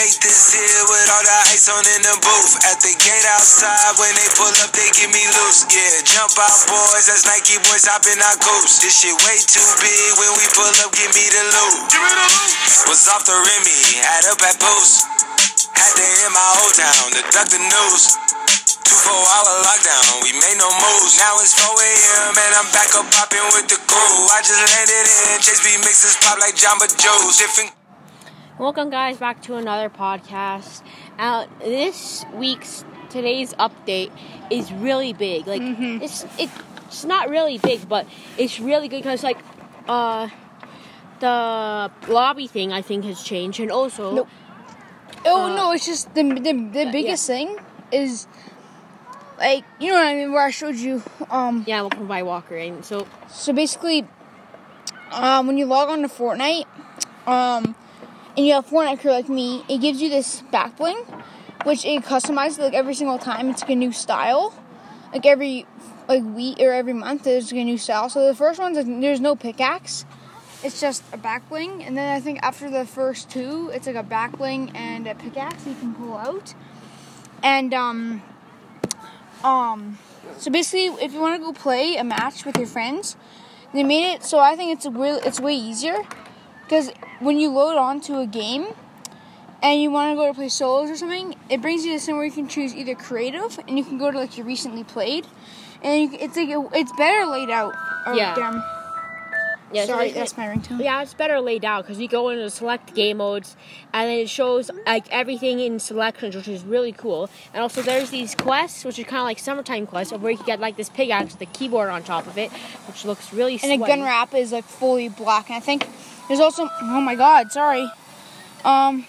make this here with all the ice on in the booth. At the gate outside, when they pull up, they give me loose. Yeah, jump out, boys. That's Nike boys hopping our coops. This shit way too big. When we pull up, give me the loot. Give me the loot. Was off the Remy, had up at Post. Had to hit my old town to duck the news. Two four hour lockdown, we made no moves. Now it's 4 a.m. and I'm back up popping with the crew. I just landed in, Chase B mixes pop like Jamba Joe's. Different. Welcome, guys, back to another podcast. Uh, this week's today's update is really big. Like it's it's not really big, but it's really good because like uh the lobby thing I think has changed, and also. Oh Uh, no, it's just the the, the biggest thing is like you know what I mean where I showed you um yeah, welcome by Walker, and so so basically um when you log on to Fortnite um and you have Fortnite crew like me, it gives you this back bling which it customizes like every single time it's like a new style. Like every like week or every month there's like a new style. So the first one's like there's no pickaxe. It's just a back bling, and then I think after the first two, it's like a back bling and a pickaxe you can pull out. And um, um, so basically, if you want to go play a match with your friends, they made it so I think it's a real, it's way easier because when you load onto a game and you want to go to play solos or something, it brings you to somewhere you can choose either creative and you can go to like your recently played, and you, it's like it's better laid out. Oh, Yeah. damn. yeah, Sorry, they- that's my ringtone. Yeah, it's better laid out because you go into select game modes and then it shows like everything in selections, which is really cool. And also, there's these quests, which are kind of like summertime quests, where you can get like this pickaxe with the keyboard on top of it, which looks really and a gun wrap is like fully black. And I think there's also oh my god, sorry. Um.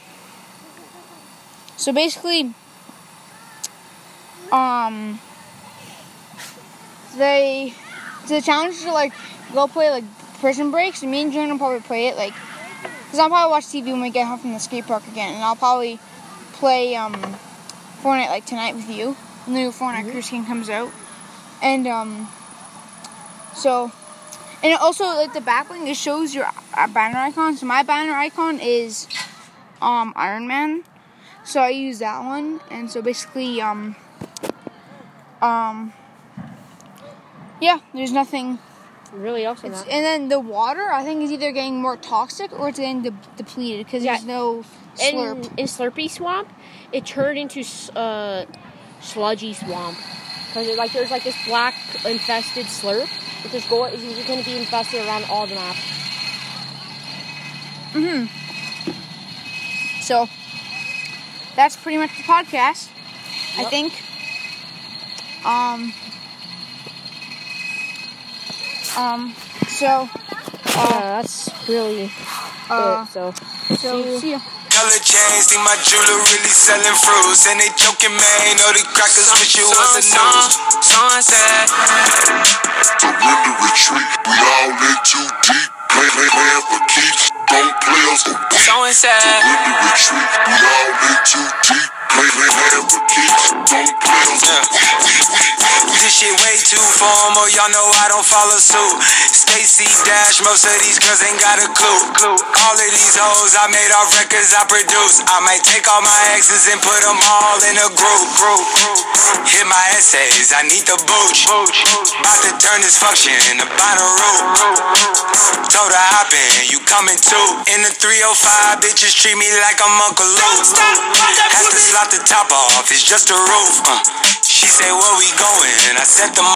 So basically, um, they the challenge is to like go play like prison breaks. And me and Jordan will probably play it like because I'll probably watch TV when we get home from the skate park again, and I'll probably play um Fortnite like tonight with you. The new Fortnite Cruise King comes out, and um. So, and it also like the backlink, it shows your uh, banner icon. So my banner icon is um Iron Man. So I use that one, and so basically um um yeah, there's nothing. Really. It's, and then the water, I think, is either getting more toxic or it's getting de- depleted because Yeah. there's no in, slurp. in Slurpy Swamp, it turned into uh, Sludgy Swamp because like there's like this black infested slurp, which is going is going to be infested around all the maps. So that's pretty much the podcast. I think. Um. Um. So. yeah, that's really Uh. it. So, So see you. see ya. Color chains, think my jeweler really selling fruits. And they joking, man. Know the crackers wish it was a news. Sunset. Weak. Sunset. Surrender retreat. We all in too deep. Play, play, playing for keeps. Don't play us for weak. This shit way too formal, y'all know I don't follow suit. Stacy Dash, most of these girls ain't got a clue. All of these hoes I made off records I produce. I might take all my exes and put them all in a group. group. Hit my essays, I need the booch. About to turn this function into Bonnaroo. Told her hop in, you coming too. In the 305, bitches treat me like I'm Uncle Luke. Has to slot the top off, it's just a roof. Uh. She said, where we going? I said the